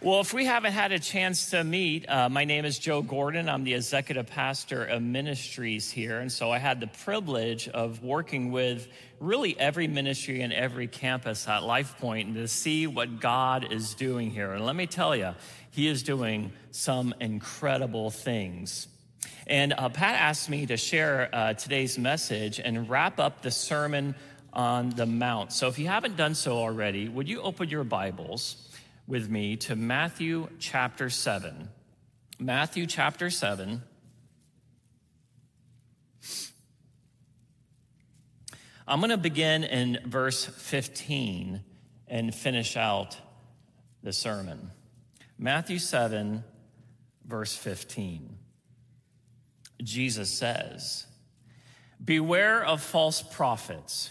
Well, if we haven't had a chance to meet, uh, my name is Joe Gordon. I'm the executive pastor of ministries here. And so I had the privilege of working with really every ministry and every campus at LifePoint to see what God is doing here. And let me tell you, He is doing some incredible things. And uh, Pat asked me to share uh, today's message and wrap up the Sermon on the Mount. So if you haven't done so already, would you open your Bibles? With me to Matthew chapter 7. Matthew chapter 7. I'm going to begin in verse 15 and finish out the sermon. Matthew 7, verse 15. Jesus says, Beware of false prophets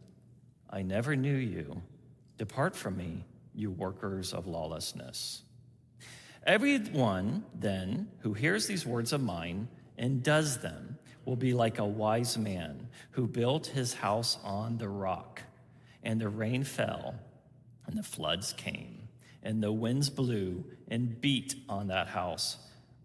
I never knew you. Depart from me, you workers of lawlessness. Everyone, then, who hears these words of mine and does them will be like a wise man who built his house on the rock. And the rain fell, and the floods came, and the winds blew and beat on that house.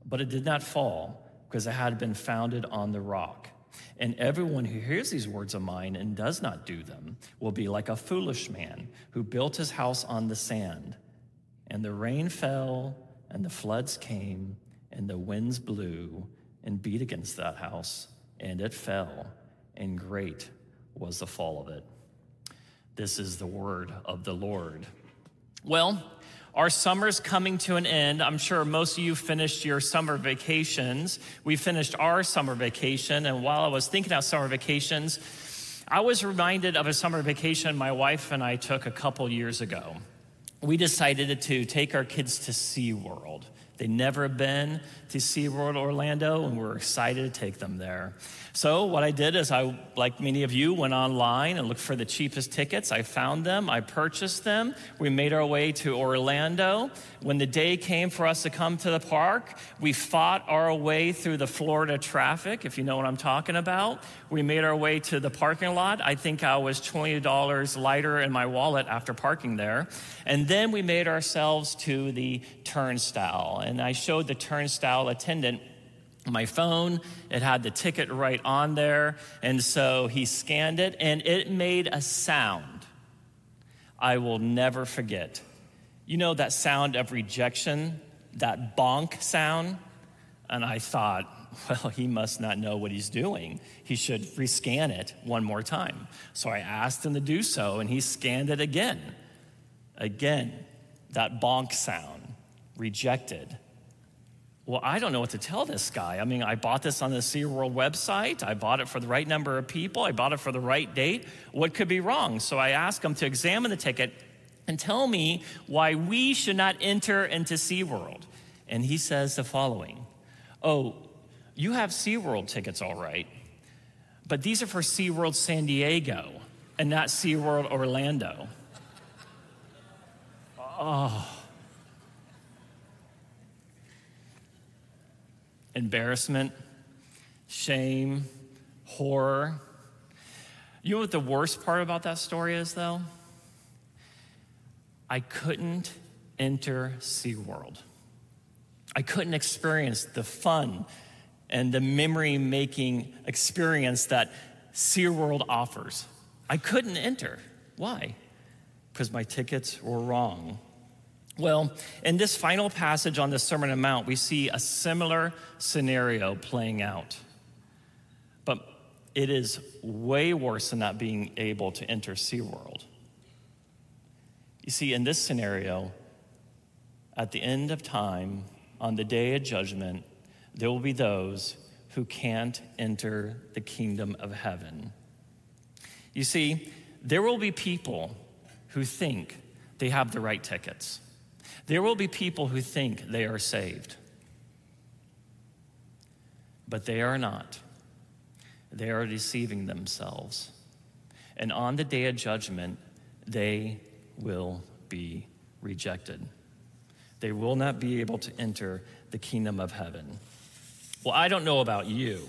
But it did not fall, because it had been founded on the rock. And everyone who hears these words of mine and does not do them will be like a foolish man who built his house on the sand. And the rain fell, and the floods came, and the winds blew and beat against that house, and it fell, and great was the fall of it. This is the word of the Lord. Well, our summer's coming to an end. I'm sure most of you finished your summer vacations. We finished our summer vacation, and while I was thinking about summer vacations, I was reminded of a summer vacation my wife and I took a couple years ago. We decided to take our kids to SeaWorld. They'd never been to SeaWorld Orlando, and we're excited to take them there. So, what I did is, I, like many of you, went online and looked for the cheapest tickets. I found them, I purchased them. We made our way to Orlando. When the day came for us to come to the park, we fought our way through the Florida traffic, if you know what I'm talking about. We made our way to the parking lot. I think I was $20 lighter in my wallet after parking there. And then we made ourselves to the turnstile. And I showed the turnstile attendant my phone. It had the ticket right on there. And so he scanned it and it made a sound I will never forget. You know that sound of rejection, that bonk sound? And I thought, well, he must not know what he's doing. He should rescan it one more time. So I asked him to do so, and he scanned it again. Again, that bonk sound, rejected. Well, I don't know what to tell this guy. I mean, I bought this on the SeaWorld website. I bought it for the right number of people. I bought it for the right date. What could be wrong? So I asked him to examine the ticket and tell me why we should not enter into SeaWorld. And he says the following Oh, you have SeaWorld tickets, all right, but these are for SeaWorld San Diego and not SeaWorld Orlando. Oh. Embarrassment, shame, horror. You know what the worst part about that story is, though? I couldn't enter SeaWorld. I couldn't experience the fun and the memory making experience that SeaWorld offers. I couldn't enter. Why? Because my tickets were wrong. Well, in this final passage on the Sermon on the Mount, we see a similar scenario playing out. But it is way worse than not being able to enter SeaWorld. You see, in this scenario, at the end of time, on the day of judgment, there will be those who can't enter the kingdom of heaven. You see, there will be people who think they have the right tickets. There will be people who think they are saved, but they are not. They are deceiving themselves. And on the day of judgment, they will be rejected. They will not be able to enter the kingdom of heaven. Well, I don't know about you,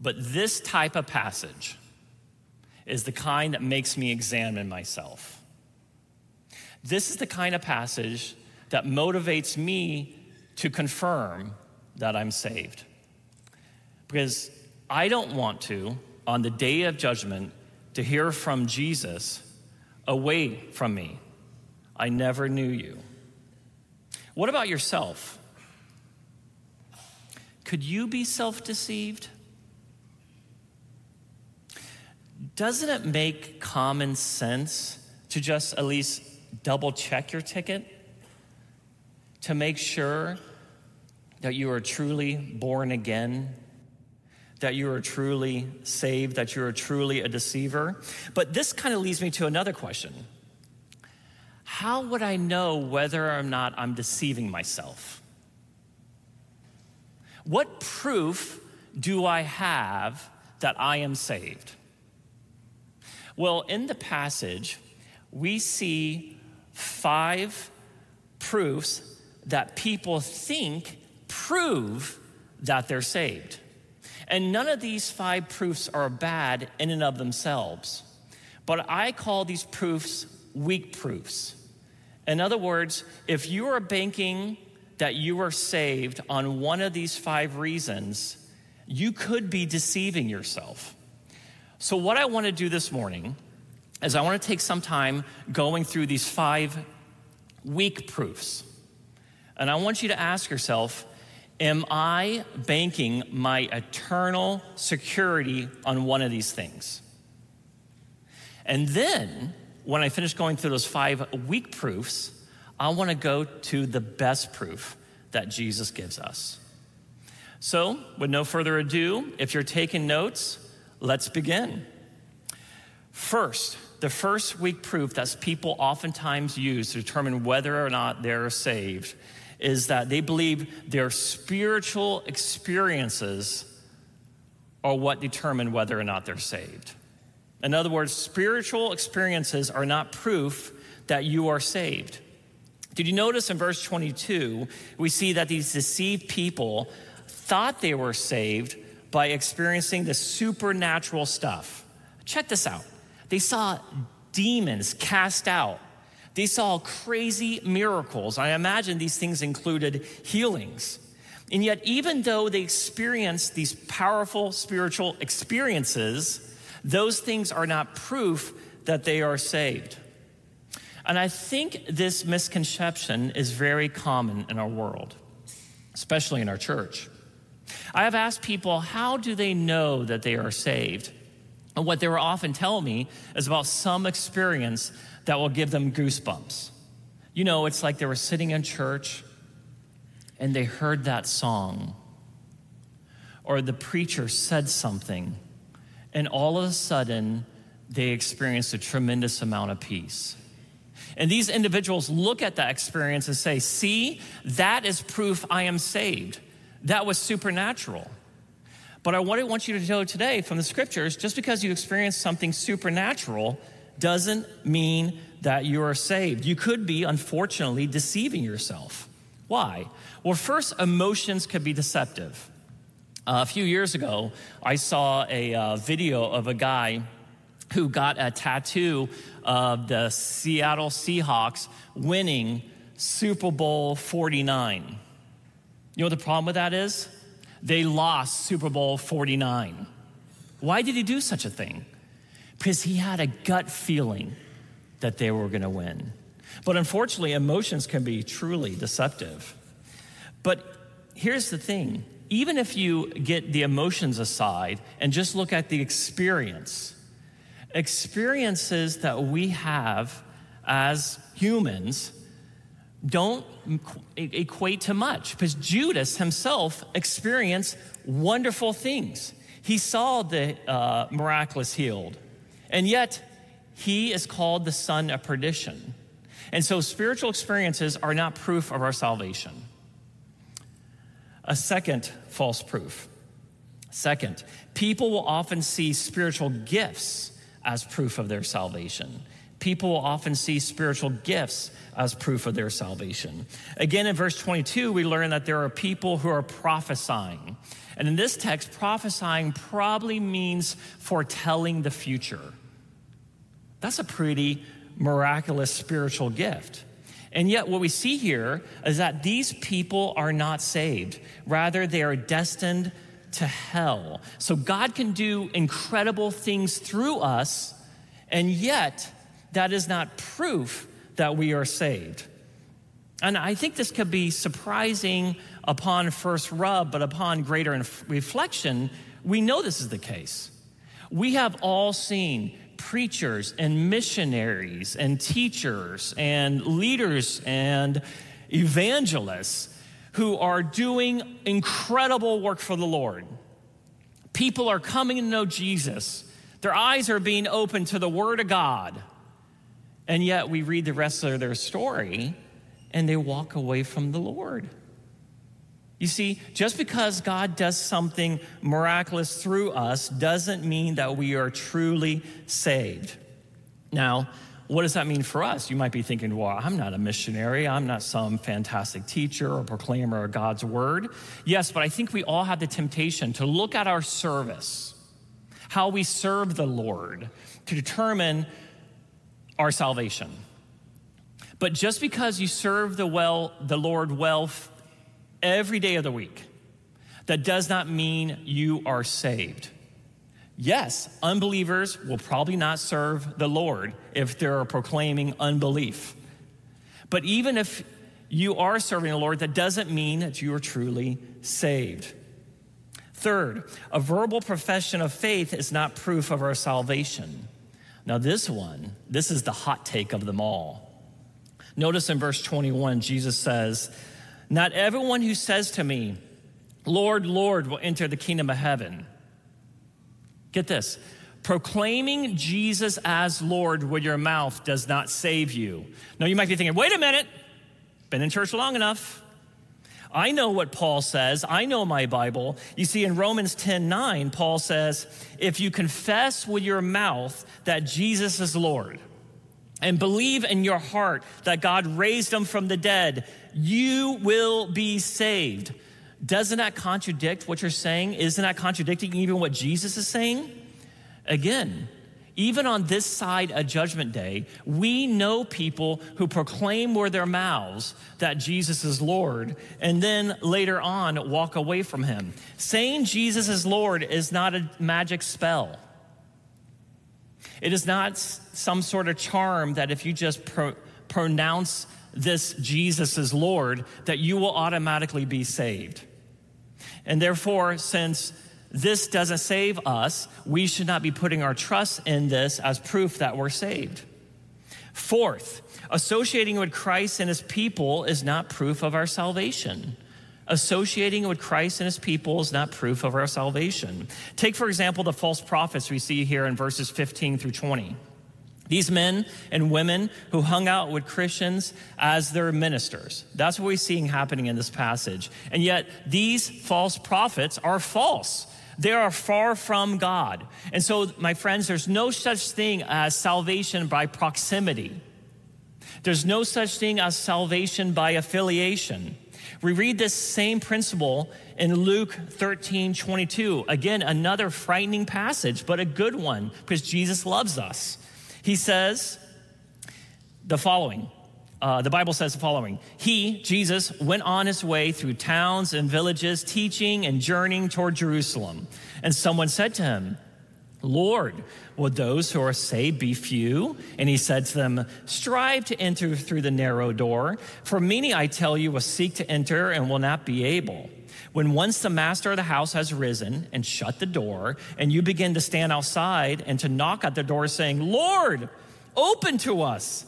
but this type of passage is the kind that makes me examine myself. This is the kind of passage that motivates me to confirm that I'm saved. Because I don't want to, on the day of judgment, to hear from Jesus away from me. I never knew you. What about yourself? Could you be self deceived? Doesn't it make common sense to just at least double check your ticket to make sure that you are truly born again, that you are truly saved, that you are truly a deceiver. But this kind of leads me to another question How would I know whether or not I'm deceiving myself? What proof do I have that I am saved? Well, in the passage, we see five proofs that people think prove that they're saved. And none of these five proofs are bad in and of themselves. But I call these proofs weak proofs. In other words, if you are banking that you are saved on one of these five reasons, you could be deceiving yourself. So, what I want to do this morning is I want to take some time going through these five weak proofs. And I want you to ask yourself Am I banking my eternal security on one of these things? And then, when I finish going through those five weak proofs, I want to go to the best proof that Jesus gives us. So, with no further ado, if you're taking notes, let's begin. First, the first weak proof that people oftentimes use to determine whether or not they're saved is that they believe their spiritual experiences are what determine whether or not they're saved. In other words, spiritual experiences are not proof that you are saved. Did you notice in verse 22, we see that these deceived people thought they were saved by experiencing the supernatural stuff? Check this out. They saw demons cast out. They saw crazy miracles. I imagine these things included healings. And yet, even though they experienced these powerful spiritual experiences, those things are not proof that they are saved. And I think this misconception is very common in our world, especially in our church. I have asked people, how do they know that they are saved? And what they were often telling me is about some experience that will give them goosebumps. You know, it's like they were sitting in church and they heard that song, or the preacher said something, and all of a sudden they experienced a tremendous amount of peace. And these individuals look at that experience and say, See, that is proof I am saved. That was supernatural. But I want you to know today from the scriptures just because you experience something supernatural doesn't mean that you are saved. You could be, unfortunately, deceiving yourself. Why? Well, first, emotions can be deceptive. Uh, a few years ago, I saw a uh, video of a guy who got a tattoo of the Seattle Seahawks winning Super Bowl 49. You know what the problem with that is? They lost Super Bowl 49. Why did he do such a thing? Because he had a gut feeling that they were going to win. But unfortunately, emotions can be truly deceptive. But here's the thing even if you get the emotions aside and just look at the experience, experiences that we have as humans don't equate to much because Judas himself experienced wonderful things. He saw the uh, miraculous healed, and yet he is called the son of perdition. And so spiritual experiences are not proof of our salvation. A second false proof. Second, people will often see spiritual gifts as proof of their salvation. People will often see spiritual gifts as proof of their salvation. Again, in verse 22, we learn that there are people who are prophesying. And in this text, prophesying probably means foretelling the future. That's a pretty miraculous spiritual gift. And yet, what we see here is that these people are not saved. Rather, they are destined to hell. So, God can do incredible things through us, and yet, that is not proof that we are saved. And I think this could be surprising upon first rub, but upon greater reflection, we know this is the case. We have all seen preachers and missionaries and teachers and leaders and evangelists who are doing incredible work for the Lord. People are coming to know Jesus. Their eyes are being opened to the Word of God. And yet we read the rest of their story and they walk away from the Lord. You see, just because God does something miraculous through us doesn't mean that we are truly saved. Now, what does that mean for us? You might be thinking, well, I'm not a missionary. I'm not some fantastic teacher or proclaimer of God's word. Yes, but I think we all have the temptation to look at our service, how we serve the Lord, to determine our salvation. But just because you serve the well, the Lord well every day of the week, that does not mean you are saved. Yes, unbelievers will probably not serve the Lord if they're proclaiming unbelief. But even if you are serving the Lord, that doesn't mean that you are truly saved. Third, a verbal profession of faith is not proof of our salvation. Now, this one, this is the hot take of them all. Notice in verse 21, Jesus says, not everyone who says to me, Lord, Lord, will enter the kingdom of heaven. Get this proclaiming Jesus as Lord with your mouth does not save you. Now, you might be thinking, wait a minute, been in church long enough. I know what Paul says. I know my Bible. You see, in Romans 10 9, Paul says, if you confess with your mouth that Jesus is Lord and believe in your heart that God raised him from the dead, you will be saved. Doesn't that contradict what you're saying? Isn't that contradicting even what Jesus is saying? Again, even on this side of Judgment Day, we know people who proclaim with their mouths that Jesus is Lord and then later on walk away from him. Saying Jesus is Lord is not a magic spell. It is not some sort of charm that if you just pro- pronounce this Jesus is Lord, that you will automatically be saved. And therefore, since this doesn't save us, we should not be putting our trust in this as proof that we're saved. Fourth, associating with Christ and his people is not proof of our salvation. Associating with Christ and his people is not proof of our salvation. Take, for example, the false prophets we see here in verses 15 through 20. These men and women who hung out with Christians as their ministers. That's what we're seeing happening in this passage. And yet, these false prophets are false. They are far from God. And so, my friends, there's no such thing as salvation by proximity. There's no such thing as salvation by affiliation. We read this same principle in Luke 13 22. Again, another frightening passage, but a good one because Jesus loves us. He says the following. Uh, the Bible says the following He, Jesus, went on his way through towns and villages, teaching and journeying toward Jerusalem. And someone said to him, Lord, will those who are saved be few? And he said to them, Strive to enter through the narrow door. For many, I tell you, will seek to enter and will not be able. When once the master of the house has risen and shut the door, and you begin to stand outside and to knock at the door, saying, Lord, open to us,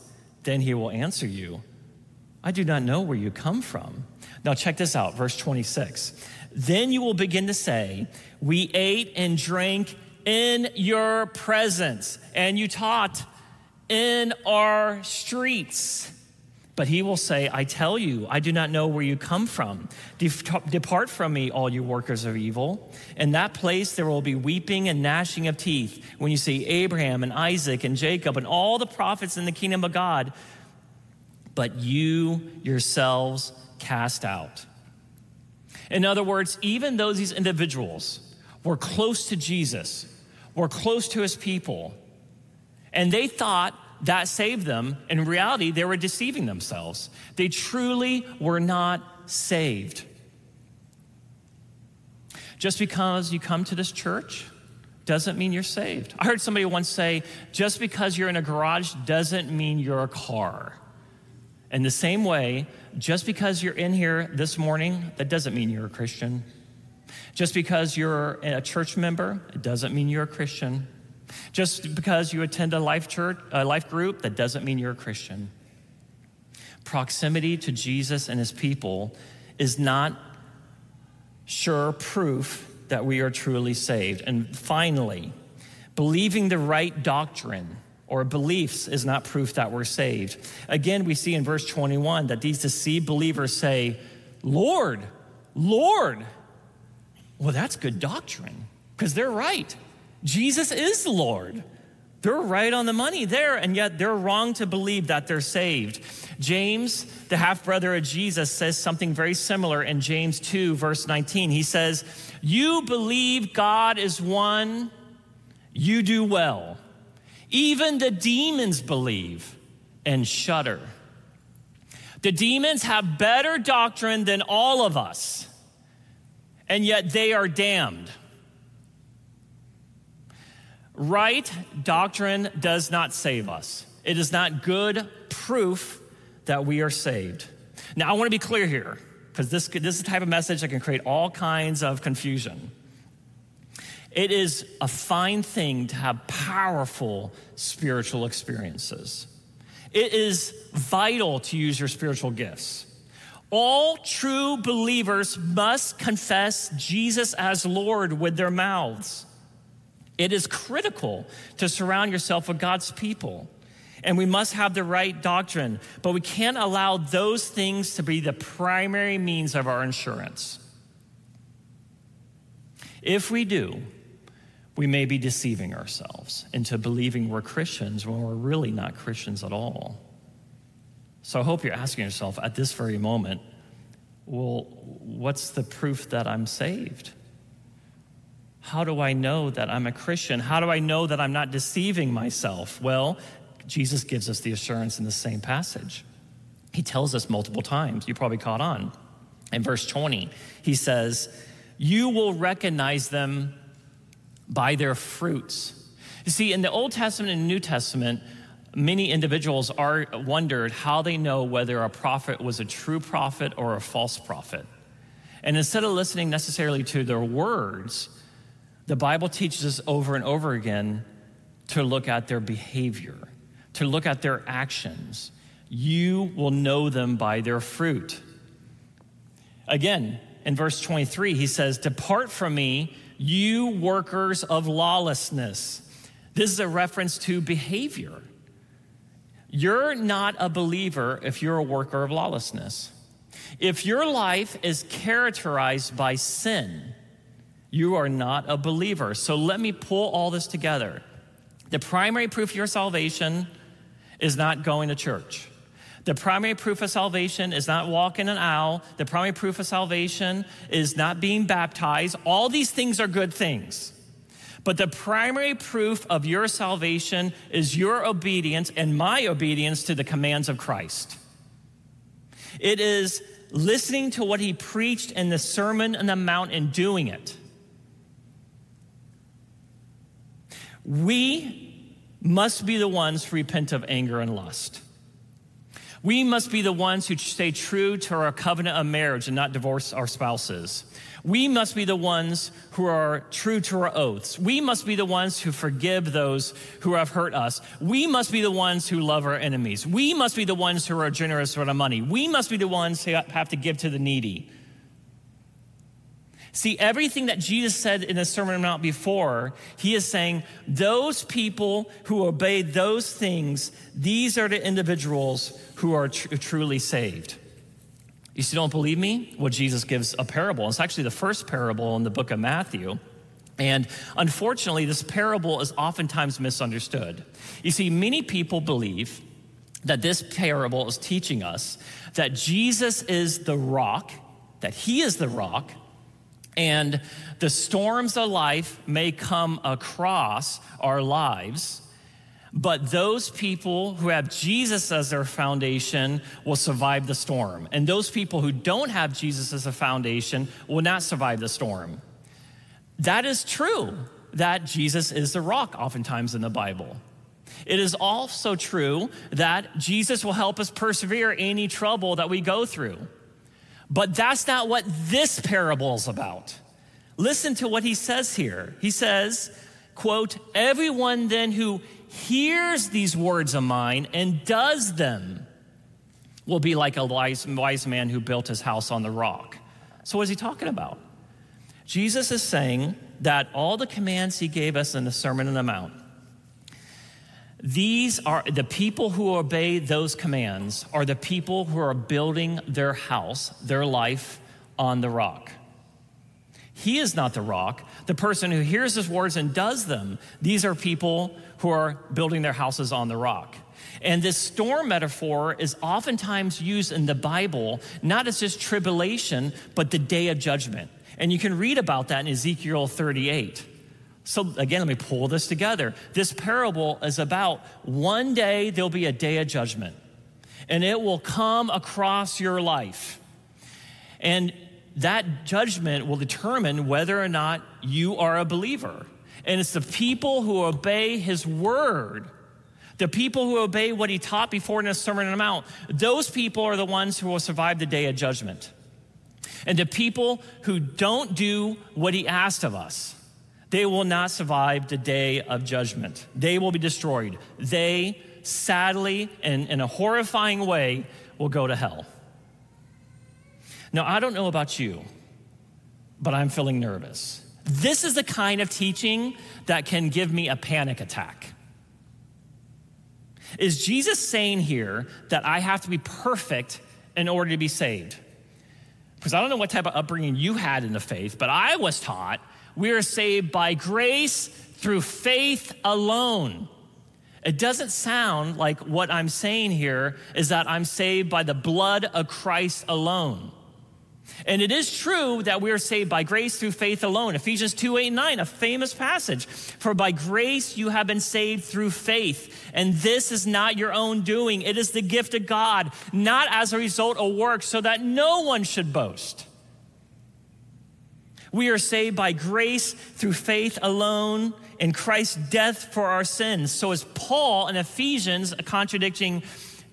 then he will answer you, I do not know where you come from. Now, check this out, verse 26. Then you will begin to say, We ate and drank in your presence, and you taught in our streets. But he will say, I tell you, I do not know where you come from. Depart from me, all you workers of evil. In that place there will be weeping and gnashing of teeth when you see Abraham and Isaac and Jacob and all the prophets in the kingdom of God, but you yourselves cast out. In other words, even though these individuals were close to Jesus, were close to his people, and they thought that saved them. In reality, they were deceiving themselves. They truly were not saved. Just because you come to this church doesn't mean you're saved. I heard somebody once say, just because you're in a garage doesn't mean you're a car. In the same way, just because you're in here this morning, that doesn't mean you're a Christian. Just because you're a church member, it doesn't mean you're a Christian. Just because you attend a life church, a life group, that doesn't mean you're a Christian. Proximity to Jesus and his people is not sure proof that we are truly saved. And finally, believing the right doctrine or beliefs is not proof that we're saved. Again, we see in verse 21 that these deceived believers say, Lord, Lord. Well, that's good doctrine because they're right. Jesus is Lord. They're right on the money there, and yet they're wrong to believe that they're saved. James, the half brother of Jesus, says something very similar in James 2, verse 19. He says, You believe God is one, you do well. Even the demons believe and shudder. The demons have better doctrine than all of us, and yet they are damned. Right doctrine does not save us, it is not good proof that we are saved. Now, I want to be clear here because this, this is the type of message that can create all kinds of confusion. It is a fine thing to have powerful spiritual experiences. It is vital to use your spiritual gifts. All true believers must confess Jesus as Lord with their mouths. It is critical to surround yourself with God's people. And we must have the right doctrine, but we can't allow those things to be the primary means of our insurance. If we do, we may be deceiving ourselves into believing we're Christians when we're really not Christians at all. So I hope you're asking yourself at this very moment, well, what's the proof that I'm saved? How do I know that I'm a Christian? How do I know that I'm not deceiving myself? Well, Jesus gives us the assurance in the same passage. He tells us multiple times. You probably caught on. In verse 20, he says, You will recognize them by their fruits. You see, in the Old Testament and New Testament, many individuals are wondered how they know whether a prophet was a true prophet or a false prophet. And instead of listening necessarily to their words, the Bible teaches us over and over again to look at their behavior, to look at their actions. You will know them by their fruit. Again, in verse 23, he says, Depart from me, you workers of lawlessness. This is a reference to behavior. You're not a believer if you're a worker of lawlessness. If your life is characterized by sin, you are not a believer. So let me pull all this together. The primary proof of your salvation is not going to church. The primary proof of salvation is not walking an aisle. The primary proof of salvation is not being baptized. All these things are good things. But the primary proof of your salvation is your obedience and my obedience to the commands of Christ. It is listening to what he preached in the Sermon on the Mount and doing it. We must be the ones who repent of anger and lust. We must be the ones who stay true to our covenant of marriage and not divorce our spouses. We must be the ones who are true to our oaths. We must be the ones who forgive those who have hurt us. We must be the ones who love our enemies. We must be the ones who are generous with our money. We must be the ones who have to give to the needy. See, everything that Jesus said in the Sermon on the Mount before, he is saying, those people who obey those things, these are the individuals who are tr- truly saved. You still don't believe me? Well, Jesus gives a parable. It's actually the first parable in the book of Matthew. And unfortunately, this parable is oftentimes misunderstood. You see, many people believe that this parable is teaching us that Jesus is the rock, that he is the rock, and the storms of life may come across our lives, but those people who have Jesus as their foundation will survive the storm. And those people who don't have Jesus as a foundation will not survive the storm. That is true that Jesus is the rock, oftentimes in the Bible. It is also true that Jesus will help us persevere any trouble that we go through. But that's not what this parable is about. Listen to what he says here. He says, quote, everyone then who hears these words of mine and does them will be like a wise, wise man who built his house on the rock. So, what is he talking about? Jesus is saying that all the commands he gave us in the Sermon on the Mount, these are the people who obey those commands, are the people who are building their house, their life on the rock. He is not the rock. The person who hears his words and does them, these are people who are building their houses on the rock. And this storm metaphor is oftentimes used in the Bible, not as just tribulation, but the day of judgment. And you can read about that in Ezekiel 38. So, again, let me pull this together. This parable is about one day there'll be a day of judgment, and it will come across your life. And that judgment will determine whether or not you are a believer. And it's the people who obey his word, the people who obey what he taught before in the Sermon on the Mount, those people are the ones who will survive the day of judgment. And the people who don't do what he asked of us, they will not survive the day of judgment. They will be destroyed. They, sadly and in a horrifying way, will go to hell. Now, I don't know about you, but I'm feeling nervous. This is the kind of teaching that can give me a panic attack. Is Jesus saying here that I have to be perfect in order to be saved? Because I don't know what type of upbringing you had in the faith, but I was taught we are saved by grace through faith alone. It doesn't sound like what I'm saying here is that I'm saved by the blood of Christ alone. And it is true that we are saved by grace through faith alone. Ephesians 2 8 9, a famous passage. For by grace you have been saved through faith. And this is not your own doing, it is the gift of God, not as a result of works, so that no one should boast. We are saved by grace through faith alone in Christ's death for our sins. So is Paul in Ephesians contradicting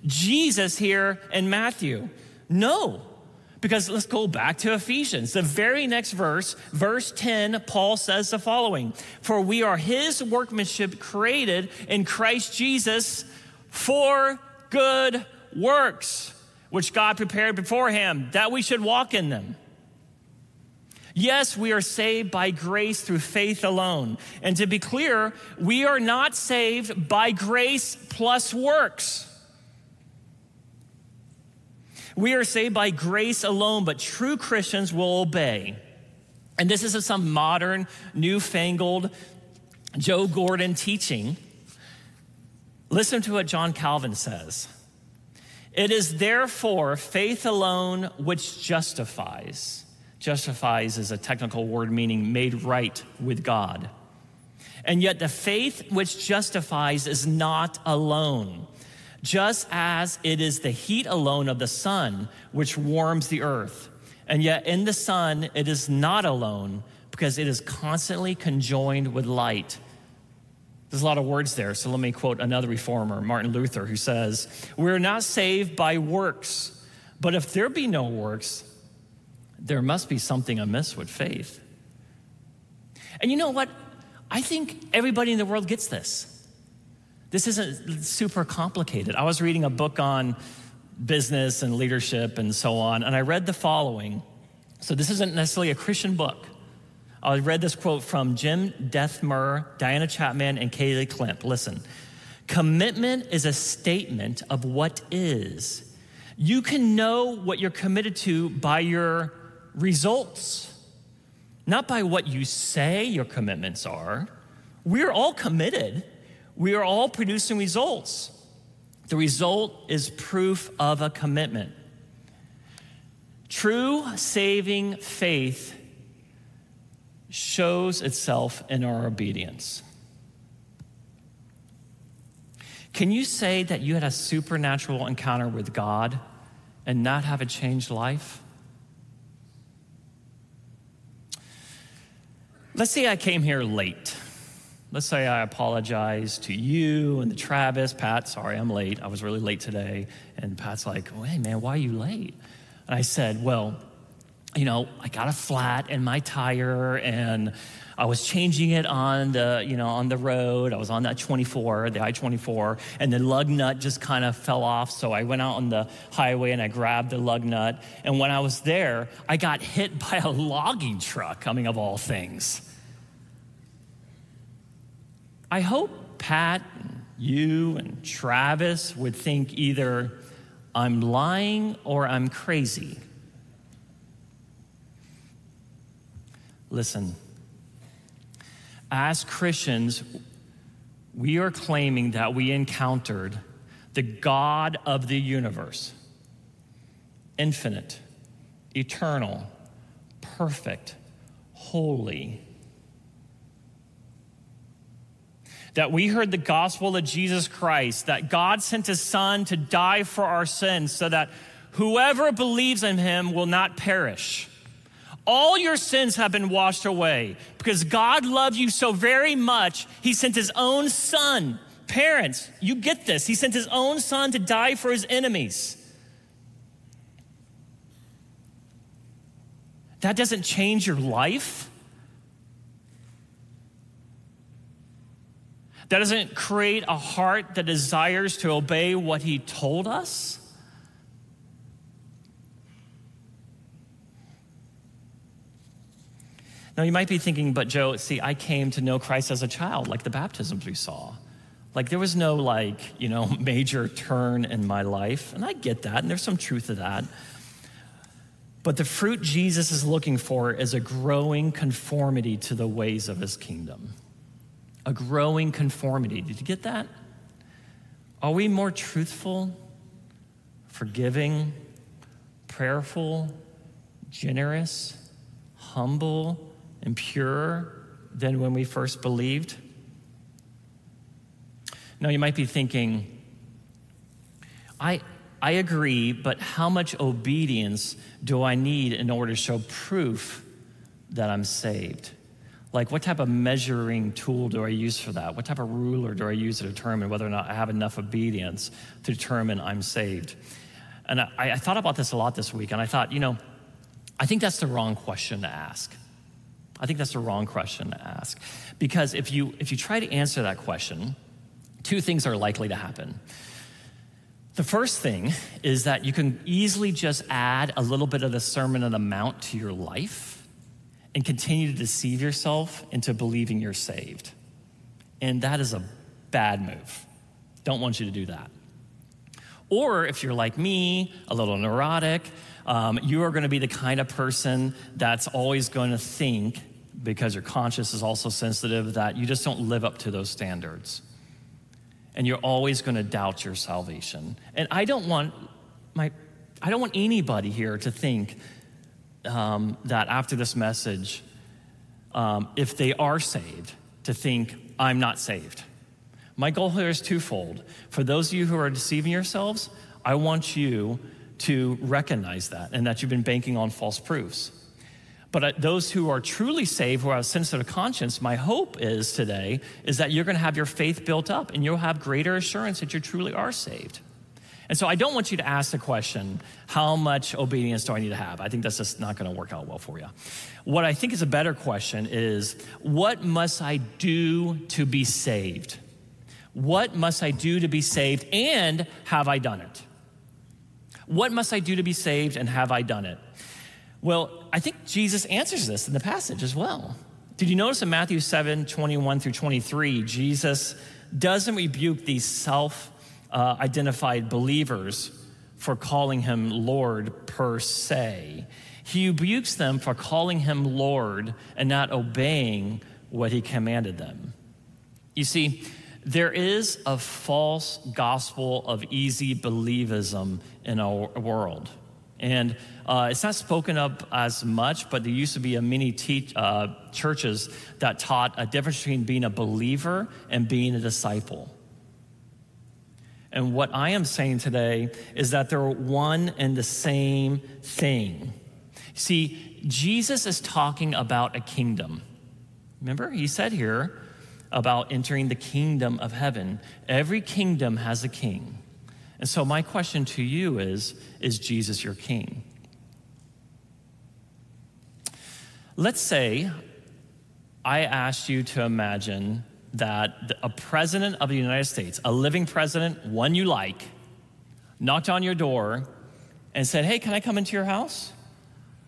Jesus here in Matthew? No. Because let's go back to Ephesians. The very next verse, verse 10, Paul says the following For we are his workmanship created in Christ Jesus for good works, which God prepared before him, that we should walk in them. Yes, we are saved by grace through faith alone. And to be clear, we are not saved by grace plus works. We are saved by grace alone, but true Christians will obey. And this isn't some modern, newfangled Joe Gordon teaching. Listen to what John Calvin says. It is therefore faith alone which justifies. Justifies is a technical word meaning made right with God. And yet the faith which justifies is not alone just as it is the heat alone of the sun which warms the earth. And yet in the sun, it is not alone because it is constantly conjoined with light. There's a lot of words there, so let me quote another reformer, Martin Luther, who says, We're not saved by works, but if there be no works, there must be something amiss with faith. And you know what? I think everybody in the world gets this. This isn't super complicated. I was reading a book on business and leadership and so on, and I read the following. So, this isn't necessarily a Christian book. I read this quote from Jim Dethmer, Diana Chapman, and Kaley Klemp. Listen commitment is a statement of what is. You can know what you're committed to by your results, not by what you say your commitments are. We're all committed, we are all producing results. The result is proof of a commitment. True saving faith shows itself in our obedience. Can you say that you had a supernatural encounter with God and not have a changed life? Let's say I came here late. Let's say I apologize to you and the Travis, Pat, sorry, I'm late. I was really late today. And Pat's like, hey, man, why are you late? And I said, well, you know, I got a flat in my tire and I was changing it on the, you know, on the road. I was on that 24, the I-24, and the lug nut just kind of fell off. So I went out on the highway and I grabbed the lug nut. And when I was there, I got hit by a logging truck, coming of all things. I hope Pat, you, and Travis would think either I'm lying or I'm crazy. Listen, as Christians, we are claiming that we encountered the God of the universe, infinite, eternal, perfect, holy, that we heard the gospel of Jesus Christ, that God sent his son to die for our sins so that whoever believes in him will not perish. All your sins have been washed away because God loved you so very much, he sent his own son. Parents, you get this. He sent his own son to die for his enemies. That doesn't change your life. That doesn't create a heart that desires to obey what he told us? Now, you might be thinking, but Joe, see, I came to know Christ as a child, like the baptisms we saw. Like, there was no, like, you know, major turn in my life. And I get that, and there's some truth to that. But the fruit Jesus is looking for is a growing conformity to the ways of his kingdom a growing conformity. Did you get that? Are we more truthful, forgiving, prayerful, generous, humble, and pure than when we first believed? Now, you might be thinking, I, I agree, but how much obedience do I need in order to show proof that I'm saved? Like, what type of measuring tool do I use for that? What type of ruler do I use to determine whether or not I have enough obedience to determine I'm saved? And I, I thought about this a lot this week, and I thought, you know, I think that's the wrong question to ask. I think that's the wrong question to ask. Because if you, if you try to answer that question, two things are likely to happen. The first thing is that you can easily just add a little bit of the Sermon on the Mount to your life and continue to deceive yourself into believing you're saved. And that is a bad move. Don't want you to do that. Or if you're like me, a little neurotic, um, you are going to be the kind of person that's always going to think, because your conscience is also sensitive, that you just don't live up to those standards. And you're always going to doubt your salvation. And I don't want my I don't want anybody here to think um, that after this message, um, if they are saved, to think, I'm not saved. My goal here is twofold. For those of you who are deceiving yourselves, I want you to recognize that and that you've been banking on false proofs. But uh, those who are truly saved, who have a sensitive conscience, my hope is today is that you're going to have your faith built up and you'll have greater assurance that you truly are saved. And so I don't want you to ask the question, how much obedience do I need to have? I think that's just not going to work out well for you. What I think is a better question is, what must I do to be saved? What must I do to be saved and have I done it? What must I do to be saved and have I done it? Well, I think Jesus answers this in the passage as well. Did you notice in Matthew 7 21 through 23, Jesus doesn't rebuke these self uh, identified believers for calling him Lord per se. He rebukes them for calling him Lord and not obeying what he commanded them. You see, there is a false gospel of easy believism in our world. And uh, it's not spoken up as much, but there used to be a many te- uh, churches that taught a difference between being a believer and being a disciple. And what I am saying today is that they're one and the same thing. See, Jesus is talking about a kingdom. Remember, he said here about entering the kingdom of heaven. Every kingdom has a king. And so, my question to you is Is Jesus your king? Let's say I asked you to imagine that a president of the United States, a living president, one you like, knocked on your door and said, Hey, can I come into your house?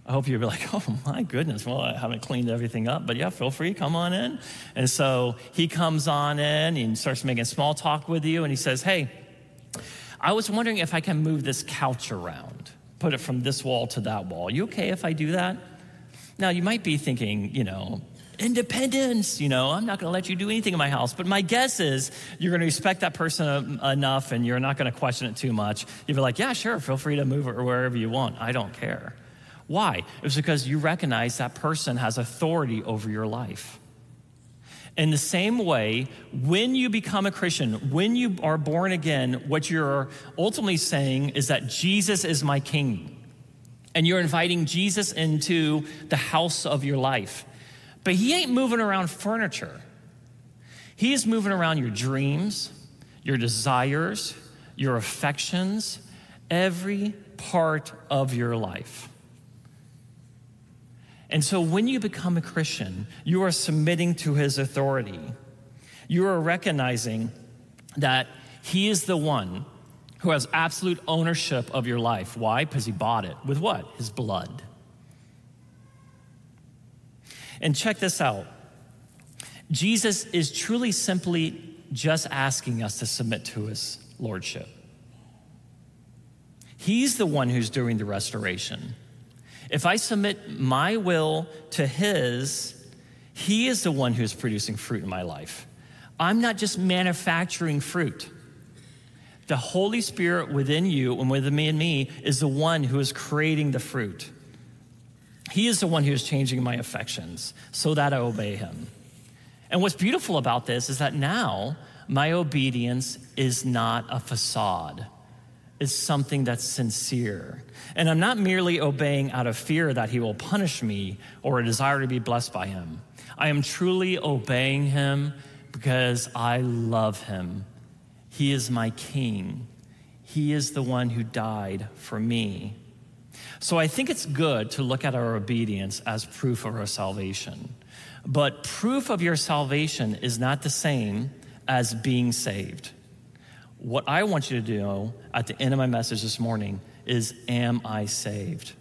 I hope you'd be like, Oh my goodness, well, I haven't cleaned everything up, but yeah, feel free, come on in. And so he comes on in and starts making small talk with you, and he says, Hey, I was wondering if I can move this couch around, put it from this wall to that wall. You okay if I do that? Now, you might be thinking, you know, independence. You know, I'm not going to let you do anything in my house. But my guess is you're going to respect that person enough and you're not going to question it too much. You'll be like, yeah, sure, feel free to move it wherever you want. I don't care. Why? It was because you recognize that person has authority over your life. In the same way, when you become a Christian, when you are born again, what you're ultimately saying is that Jesus is my king. And you're inviting Jesus into the house of your life. But he ain't moving around furniture. He is moving around your dreams, your desires, your affections, every part of your life. And so when you become a Christian, you are submitting to his authority. You are recognizing that he is the one who has absolute ownership of your life. Why? Because he bought it. With what? His blood. And check this out Jesus is truly simply just asking us to submit to his lordship. He's the one who's doing the restoration. If I submit my will to his, he is the one who's producing fruit in my life. I'm not just manufacturing fruit. The Holy Spirit within you and within me and me is the one who is creating the fruit. He is the one who is changing my affections so that I obey him. And what's beautiful about this is that now my obedience is not a facade, it's something that's sincere. And I'm not merely obeying out of fear that he will punish me or a desire to be blessed by him. I am truly obeying him because I love him. He is my king. He is the one who died for me. So I think it's good to look at our obedience as proof of our salvation. But proof of your salvation is not the same as being saved. What I want you to do at the end of my message this morning is Am I saved?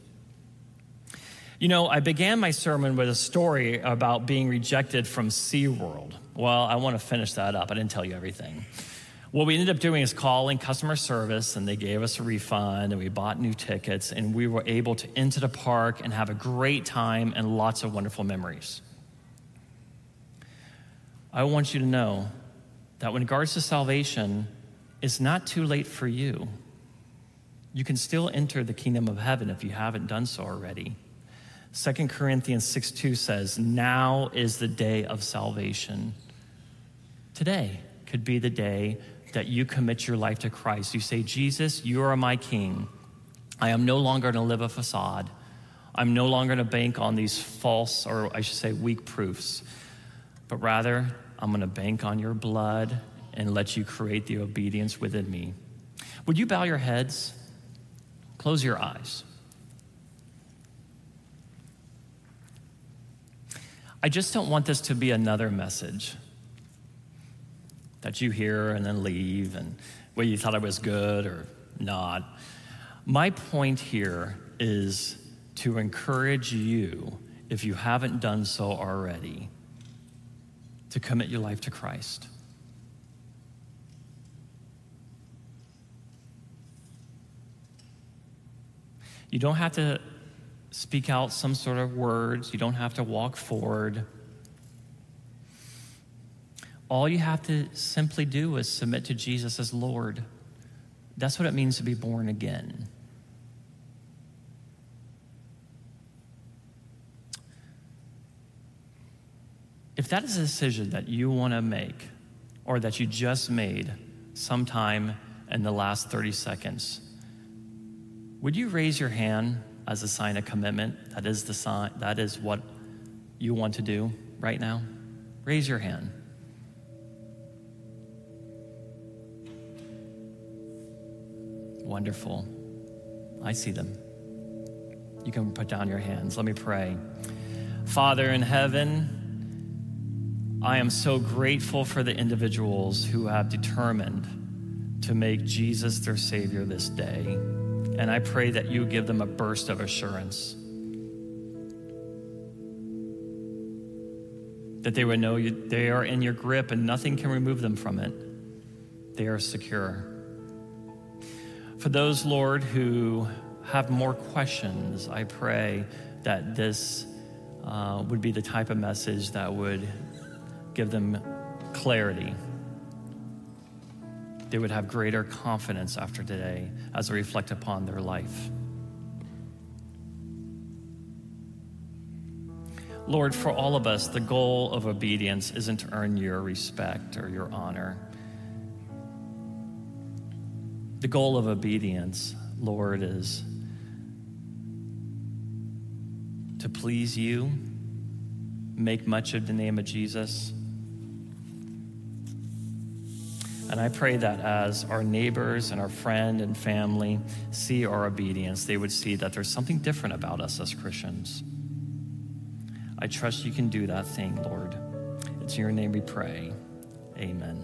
You know, I began my sermon with a story about being rejected from SeaWorld. Well, I want to finish that up. I didn't tell you everything. What we ended up doing is calling customer service, and they gave us a refund, and we bought new tickets, and we were able to enter the park and have a great time and lots of wonderful memories. I want you to know that when it regards to salvation, it's not too late for you. You can still enter the kingdom of heaven if you haven't done so already. 2 Corinthians 6 2 says, Now is the day of salvation. Today could be the day that you commit your life to Christ. You say, Jesus, you are my king. I am no longer going to live a facade. I'm no longer going to bank on these false, or I should say, weak proofs, but rather I'm going to bank on your blood and let you create the obedience within me. Would you bow your heads? Close your eyes. I just don't want this to be another message that you hear and then leave and well, you thought it was good or not. My point here is to encourage you, if you haven't done so already, to commit your life to Christ. You don't have to speak out some sort of words, you don't have to walk forward. All you have to simply do is submit to Jesus as Lord. That's what it means to be born again. If that is a decision that you want to make or that you just made sometime in the last 30 seconds, would you raise your hand as a sign of commitment? That is the sign, that is what you want to do right now. Raise your hand. Wonderful. I see them. You can put down your hands. Let me pray. Father in heaven, I am so grateful for the individuals who have determined to make Jesus their Savior this day. And I pray that you give them a burst of assurance. That they would know you, they are in your grip and nothing can remove them from it. They are secure. For those, Lord, who have more questions, I pray that this uh, would be the type of message that would give them clarity. They would have greater confidence after today as they reflect upon their life. Lord, for all of us, the goal of obedience isn't to earn your respect or your honor. The goal of obedience, Lord, is to please you, make much of the name of Jesus. And I pray that as our neighbors and our friend and family see our obedience, they would see that there's something different about us as Christians. I trust you can do that thing, Lord. It's in your name we pray. Amen.